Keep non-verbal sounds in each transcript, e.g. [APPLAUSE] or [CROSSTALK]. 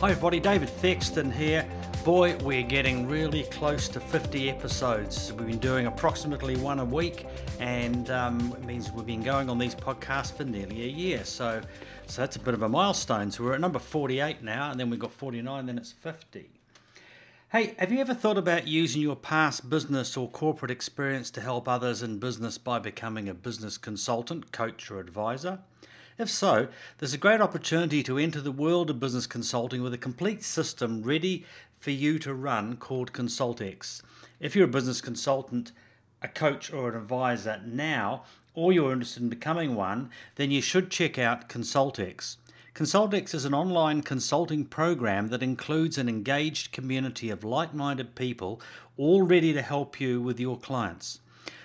Hi everybody, David Thexton here. Boy, we're getting really close to 50 episodes. We've been doing approximately one a week, and um, it means we've been going on these podcasts for nearly a year. So, so that's a bit of a milestone. So we're at number 48 now, and then we've got 49, then it's 50. Hey, have you ever thought about using your past business or corporate experience to help others in business by becoming a business consultant, coach, or advisor? If so, there's a great opportunity to enter the world of business consulting with a complete system ready for you to run called ConsultX. If you're a business consultant, a coach, or an advisor now, or you're interested in becoming one, then you should check out ConsultX. ConsultX is an online consulting program that includes an engaged community of like minded people all ready to help you with your clients.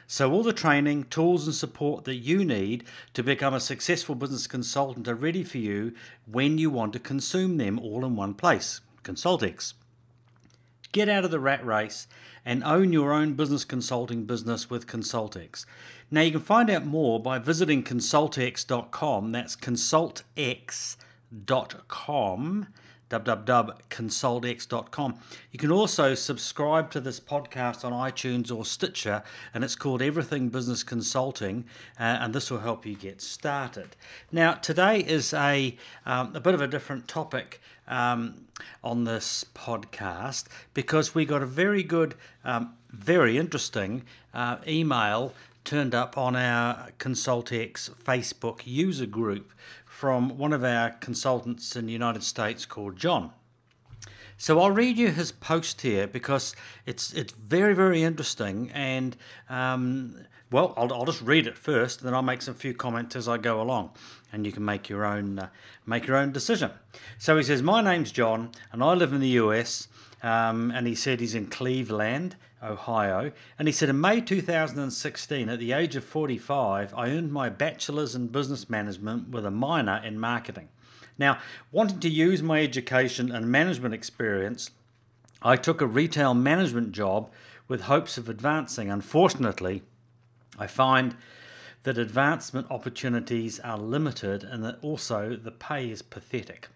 So, all the training, tools, and support that you need to become a successful business consultant are ready for you when you want to consume them all in one place. ConsultX. Get out of the rat race and own your own business consulting business with ConsultX. Now, you can find out more by visiting consultx.com. That's consultx.com www.consultx.com. You can also subscribe to this podcast on iTunes or Stitcher, and it's called Everything Business Consulting, uh, and this will help you get started. Now, today is a, um, a bit of a different topic um, on this podcast because we got a very good, um, very interesting uh, email turned up on our ConsultX Facebook user group from one of our consultants in the United States called John. So I'll read you his post here because it's it's very very interesting and um, well I'll, I'll just read it first then I'll make some few comments as I go along and you can make your own uh, make your own decision. So he says my name's John and I live in the US um, and he said he's in Cleveland Ohio. And he said, In May 2016, at the age of 45, I earned my bachelor's in business management with a minor in marketing. Now, wanting to use my education and management experience, I took a retail management job with hopes of advancing. Unfortunately, I find that advancement opportunities are limited and that also the pay is pathetic.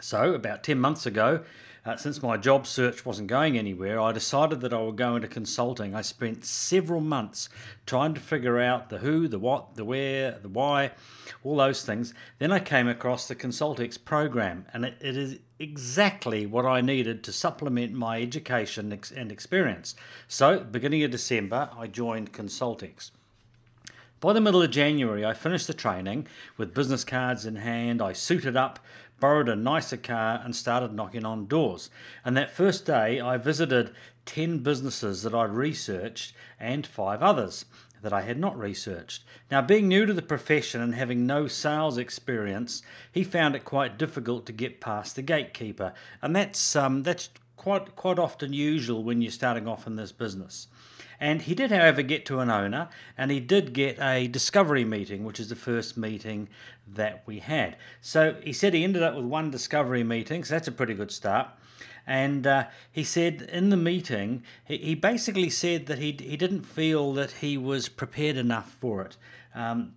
So, about 10 months ago, uh, since my job search wasn't going anywhere, I decided that I would go into consulting. I spent several months trying to figure out the who, the what, the where, the why, all those things. Then I came across the ConsultX program, and it, it is exactly what I needed to supplement my education and experience. So, beginning of December, I joined ConsultX. By the middle of January, I finished the training with business cards in hand. I suited up, borrowed a nicer car, and started knocking on doors. And that first day, I visited 10 businesses that I'd researched and five others that I had not researched. Now, being new to the profession and having no sales experience, he found it quite difficult to get past the gatekeeper, and that's um, that's quite quite often usual when you're starting off in this business. And he did, however, get to an owner, and he did get a discovery meeting, which is the first meeting that we had. So he said he ended up with one discovery meeting, so that's a pretty good start. And uh, he said in the meeting, he, he basically said that he, he didn't feel that he was prepared enough for it. Um,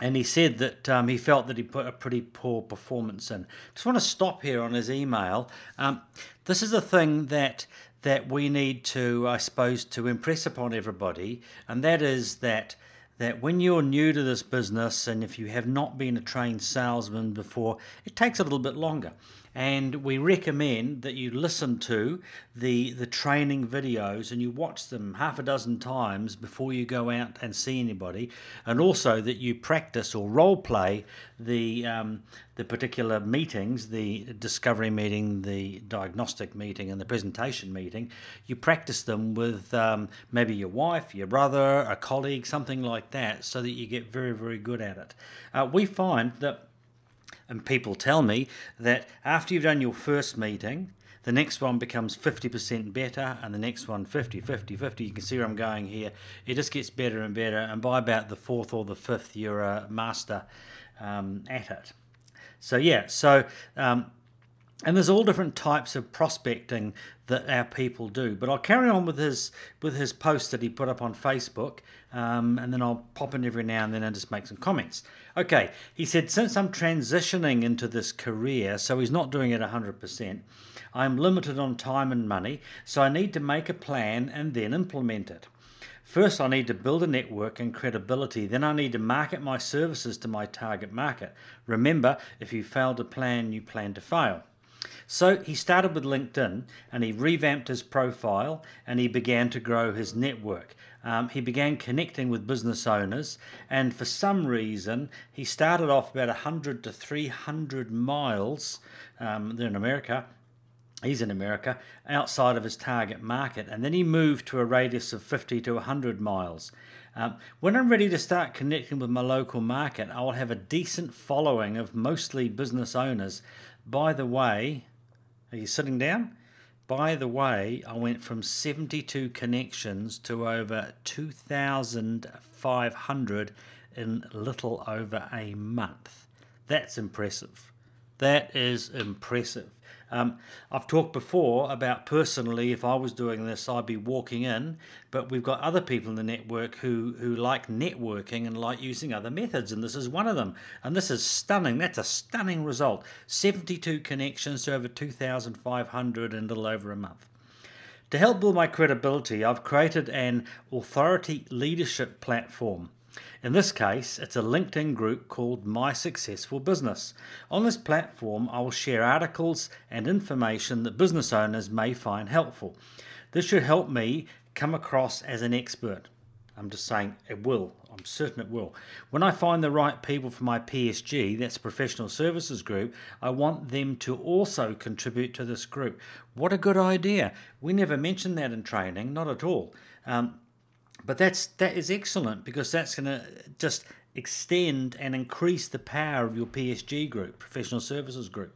and he said that um, he felt that he put a pretty poor performance in. Just want to stop here on his email. Um, this is a thing that that we need to, I suppose, to impress upon everybody, and that is that that when you're new to this business and if you have not been a trained salesman before, it takes a little bit longer and we recommend that you listen to the the training videos and you watch them half a dozen times before you go out and see anybody, and also that you practice or role play the um, the particular meetings, the discovery meeting, the diagnostic meeting, and the presentation meeting. You practice them with um, maybe your wife, your brother, a colleague, something like that, so that you get very very good at it. Uh, we find that and people tell me that after you've done your first meeting, the next one becomes 50% better and the next one 50 50 50 you can see where i'm going here. It just gets better and better and by about the fourth or the fifth you're a master um, at it. So yeah so um, and there's all different types of prospecting that our people do. But I'll carry on with his with his post that he put up on Facebook, um, and then I'll pop in every now and then and just make some comments. Okay, he said since I'm transitioning into this career, so he's not doing it 100%. I'm limited on time and money, so I need to make a plan and then implement it. First, I need to build a network and credibility. Then, I need to market my services to my target market. Remember, if you fail to plan, you plan to fail. So he started with LinkedIn and he revamped his profile and he began to grow his network. Um, he began connecting with business owners, and for some reason, he started off about 100 to 300 miles. Um, they're in America. He's in America, outside of his target market, and then he moved to a radius of 50 to 100 miles. Um, when I'm ready to start connecting with my local market, I will have a decent following of mostly business owners. By the way, are you sitting down? By the way, I went from 72 connections to over 2,500 in little over a month. That's impressive. That is impressive. Um, I've talked before about personally, if I was doing this, I'd be walking in, but we've got other people in the network who, who like networking and like using other methods, and this is one of them. And this is stunning. That's a stunning result 72 connections to over 2,500 in a little over a month. To help build my credibility, I've created an authority leadership platform. In this case, it's a LinkedIn group called My Successful Business. On this platform, I will share articles and information that business owners may find helpful. This should help me come across as an expert. I'm just saying it will. I'm certain it will. When I find the right people for my PSG, that's professional services group, I want them to also contribute to this group. What a good idea. We never mentioned that in training, not at all. Um, but that's that is excellent because that's going to just extend and increase the power of your PSG group, professional services group.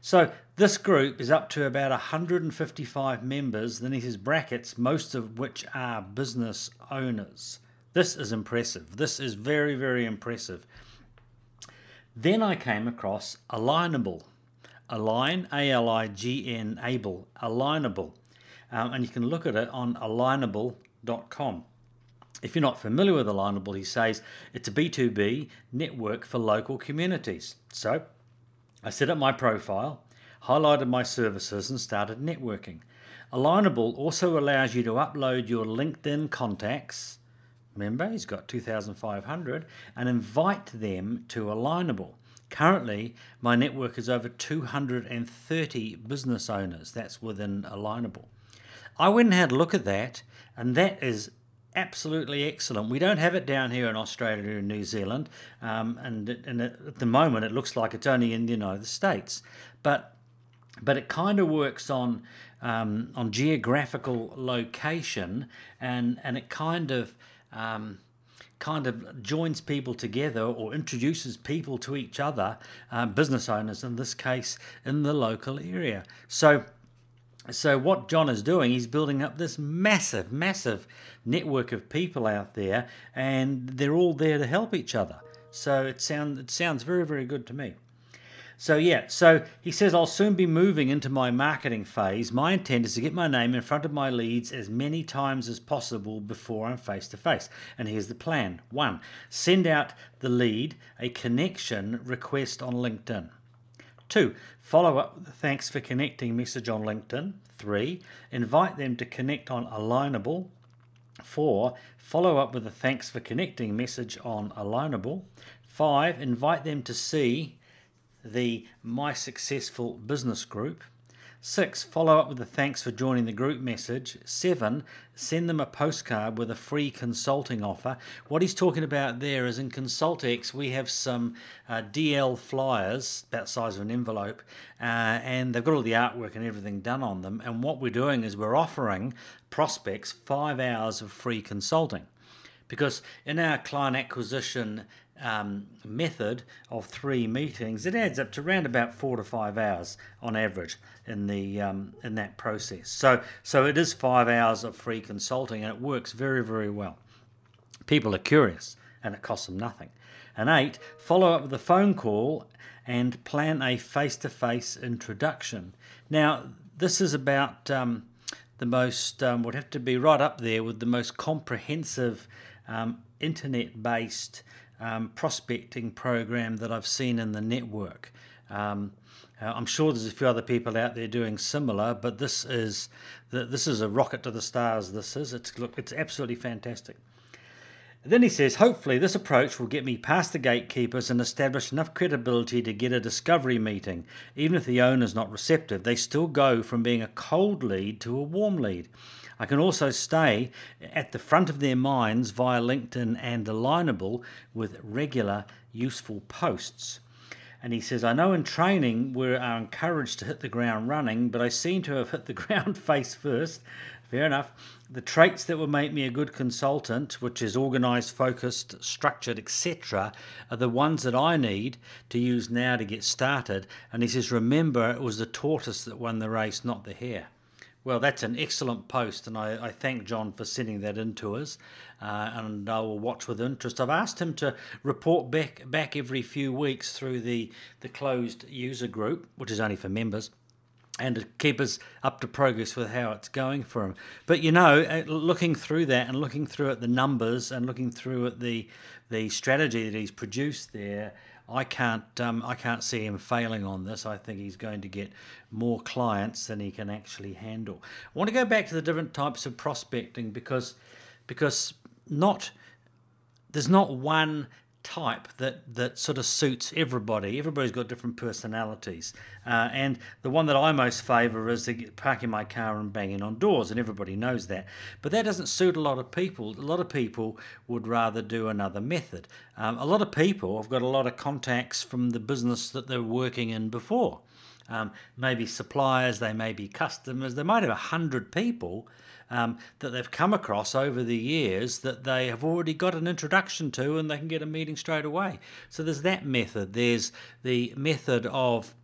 So this group is up to about 155 members. Then he says brackets, most of which are business owners. This is impressive. This is very, very impressive. Then I came across Alignable. Align, A L I G N, able, Alignable. Um, and you can look at it on Alignable If you're not familiar with Alignable, he says it's a B2B network for local communities. So I set up my profile, highlighted my services, and started networking. Alignable also allows you to upload your LinkedIn contacts. Remember, he's got 2,500 and invite them to Alignable. Currently, my network is over 230 business owners. That's within Alignable. I went and had a look at that, and that is absolutely excellent. We don't have it down here in Australia and New Zealand, um, and, and at the moment it looks like it's only in the United States. But but it kind of works on um, on geographical location, and and it kind of um, kind of joins people together or introduces people to each other, uh, business owners in this case, in the local area. So so what John is doing, he's building up this massive, massive network of people out there, and they're all there to help each other. So it sounds it sounds very, very good to me. So yeah, so he says I'll soon be moving into my marketing phase. My intent is to get my name in front of my leads as many times as possible before I'm face to face. And here's the plan: one, send out the lead a connection request on LinkedIn. Two, follow up with a thanks for connecting message on LinkedIn. Three, invite them to connect on Alignable. Four, follow up with a thanks for connecting message on Alignable. Five, invite them to see the My Successful Business Group. Six, follow up with a thanks for joining the group message. Seven, send them a postcard with a free consulting offer. What he's talking about there is in ConsultX, we have some uh, DL flyers, about size of an envelope, uh, and they've got all the artwork and everything done on them. And what we're doing is we're offering prospects five hours of free consulting. Because in our client acquisition um, method of three meetings, it adds up to around about four to five hours on average in the um, in that process. So so it is five hours of free consulting, and it works very very well. People are curious, and it costs them nothing. And eight, follow up with a phone call and plan a face to face introduction. Now, this is about um, the most, um, would have to be right up there with the most comprehensive um, internet based um, prospecting program that I've seen in the network. Um, uh, I'm sure there's a few other people out there doing similar, but this is this is a rocket to the stars. This is it's look it's absolutely fantastic. then he says, hopefully this approach will get me past the gatekeepers and establish enough credibility to get a discovery meeting. Even if the owner's not receptive, they still go from being a cold lead to a warm lead. I can also stay at the front of their minds via LinkedIn and Alignable with regular useful posts. And he says, I know in training we are encouraged to hit the ground running, but I seem to have hit the [LAUGHS] ground face first. Fair enough. The traits that will make me a good consultant, which is organized, focused, structured, etc., are the ones that I need to use now to get started. And he says, Remember, it was the tortoise that won the race, not the hare. Well, that's an excellent post, and I, I thank John for sending that in to us. Uh, and I will watch with interest. I've asked him to report back back every few weeks through the, the closed user group, which is only for members, and to keep us up to progress with how it's going for him. But you know, uh, looking through that and looking through at the numbers and looking through at the the strategy that he's produced there I can't um, I can't see him failing on this. I think he's going to get more clients than he can actually handle. I want to go back to the different types of prospecting because because not there's not one type that, that sort of suits everybody. Everybody's got different personalities. Uh, and the one that I most favour is parking my car and banging on doors, and everybody knows that. But that doesn't suit a lot of people. A lot of people would rather do another method. Um, a lot of people I've got a lot of contacts from the business that they're working in before. Um, maybe suppliers, they may be customers, they might have a hundred people um, that they've come across over the years that they have already got an introduction to and they can get a meeting straight away. So there's that method. There's the method of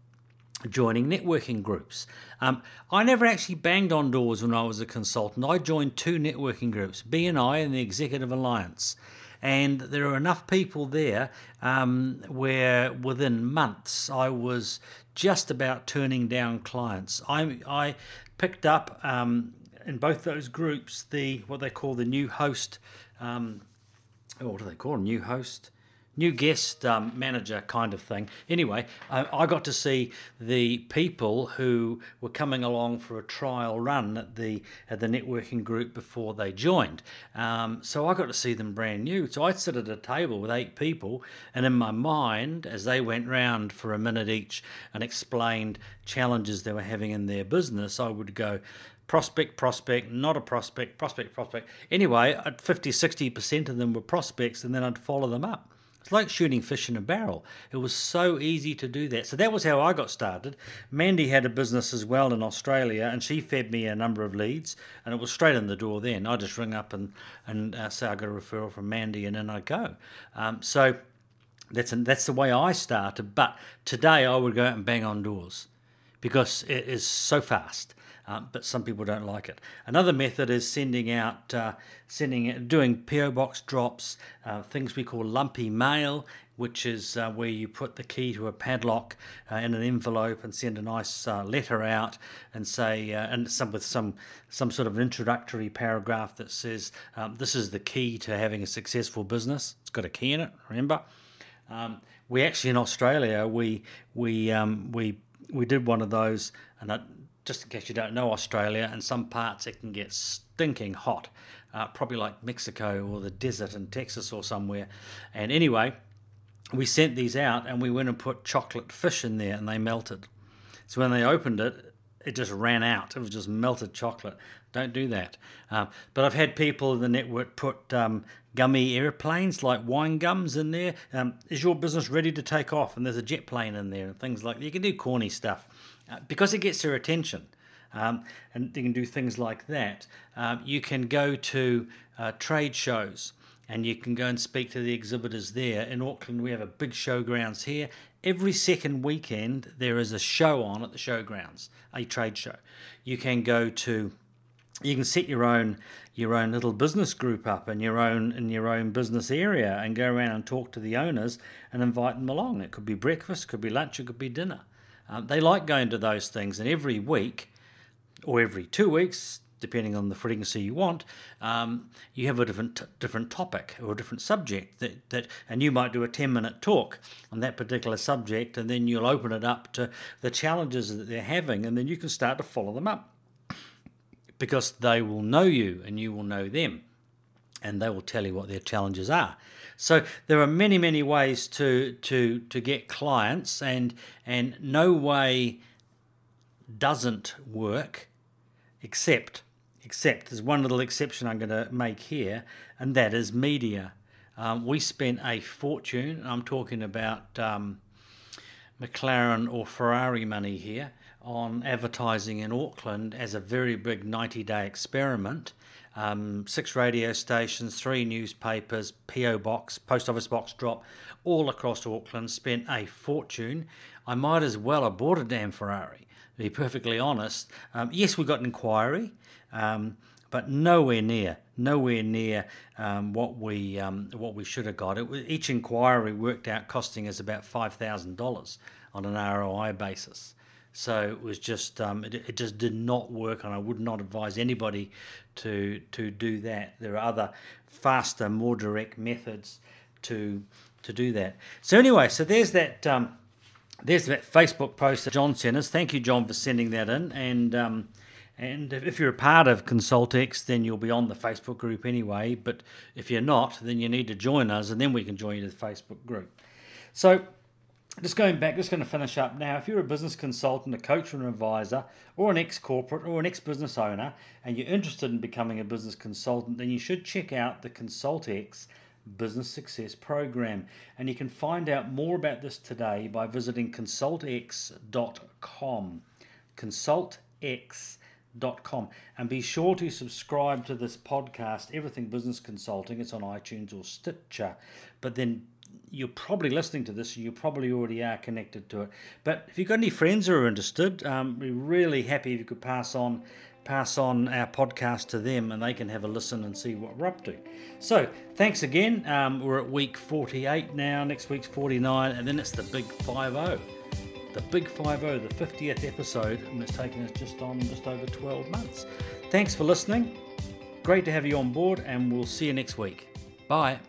joining networking groups. Um, I never actually banged on doors when I was a consultant. I joined two networking groups, BNI and the Executive Alliance. And there are enough people there um, where within months I was just about turning down clients. I, I picked up um, in both those groups the what they call the new host. Um, what do they call them? New host, new guest um, manager kind of thing. Anyway, I, I, got to see the people who were coming along for a trial run at the at the networking group before they joined. Um, so I got to see them brand new. So I'd sit at a table with eight people, and in my mind, as they went round for a minute each and explained challenges they were having in their business, I would go, prospect, prospect, not a prospect, prospect, prospect. Anyway, 50, 60% of them were prospects, and then I'd follow them up. It's like shooting fish in a barrel. It was so easy to do that. So that was how I got started. Mandy had a business as well in Australia, and she fed me a number of leads, and it was straight in the door then. I just ring up and, and uh, say I got a referral from Mandy, and then I go. Um, so that's, that's the way I started. But today I would go out and bang on doors because it is so fast um, but some people don't like it. Another method is sending out, uh, sending, doing PO box drops, uh, things we call lumpy mail, which is uh, where you put the key to a padlock uh, in an envelope and send a nice uh, letter out and say, uh, and some with some some sort of introductory paragraph that says, um, "This is the key to having a successful business." It's got a key in it. Remember, um, we actually in Australia we we um, we we did one of those, and just in case you don't know Australia, in some parts it can get stinking hot, uh, probably like Mexico or the desert in Texas or somewhere. And anyway, we sent these out and we went and put chocolate fish in there and they melted. So when they opened it, it just ran out. It was just melted chocolate. Don't do that. Um, but I've had people in the network put um, gummy airplanes like wine gums in there. Um, is your business ready to take off? And there's a jet plane in there and things like that. You can do corny stuff uh, because it gets their attention. Um, and you can do things like that. Um, you can go to uh, trade shows and you can go and speak to the exhibitors there. In Auckland, we have a big showgrounds here. Every second weekend, there is a show on at the showgrounds, a trade show. You can go to, you can set your own your own little business group up in your own in your own business area and go around and talk to the owners and invite them along. It could be breakfast, could be lunch, it could be dinner. Um, they like going to those things, and every week or every two weeks, depending on the frequency you want, um, you have a different different topic or a different subject that, that and you might do a 10 minute talk on that particular subject and then you'll open it up to the challenges that they're having and then you can start to follow them up because they will know you and you will know them and they will tell you what their challenges are. So there are many, many ways to to to get clients, and and no way doesn't work, except except there's one little exception I'm going to make here, and that is media. Um, we spent a fortune. I'm talking about um, McLaren or Ferrari money here on advertising in Auckland as a very big 90 day experiment. Um, six radio stations, three newspapers, PO box, post office box drop, all across Auckland. Spent a fortune. I might as well have bought a damn Ferrari. To be perfectly honest, um, yes, we got an inquiry, um, but nowhere near, nowhere near um, what we um, what we should have got. It, each inquiry worked out costing us about five thousand dollars on an ROI basis. So it was just um, it, it just did not work, and I would not advise anybody to to do that. There are other faster, more direct methods to to do that. So anyway, so there's that um, there's that Facebook post that John sent us. Thank you, John, for sending that in. And um, and if you're a part of ConsultX, then you'll be on the Facebook group anyway. But if you're not, then you need to join us, and then we can join you to the Facebook group. So just going back, just going to finish up now. If you're a business consultant, a coach, or an advisor, or an ex corporate or an ex business owner, and you're interested in becoming a business consultant, then you should check out the ConsultX Business Success Program. And you can find out more about this today by visiting consultx.com. ConsultX.com. And be sure to subscribe to this podcast, Everything Business Consulting. It's on iTunes or Stitcher. But then you're probably listening to this, you probably already are connected to it. But if you've got any friends who are interested, um, we're really happy if you could pass on pass on our podcast to them and they can have a listen and see what we're up to. So thanks again. Um, we're at week 48 now. Next week's 49, and then it's the big 5 the big 5 the 50th episode, and it's taken us just on just over 12 months. Thanks for listening. Great to have you on board, and we'll see you next week. Bye.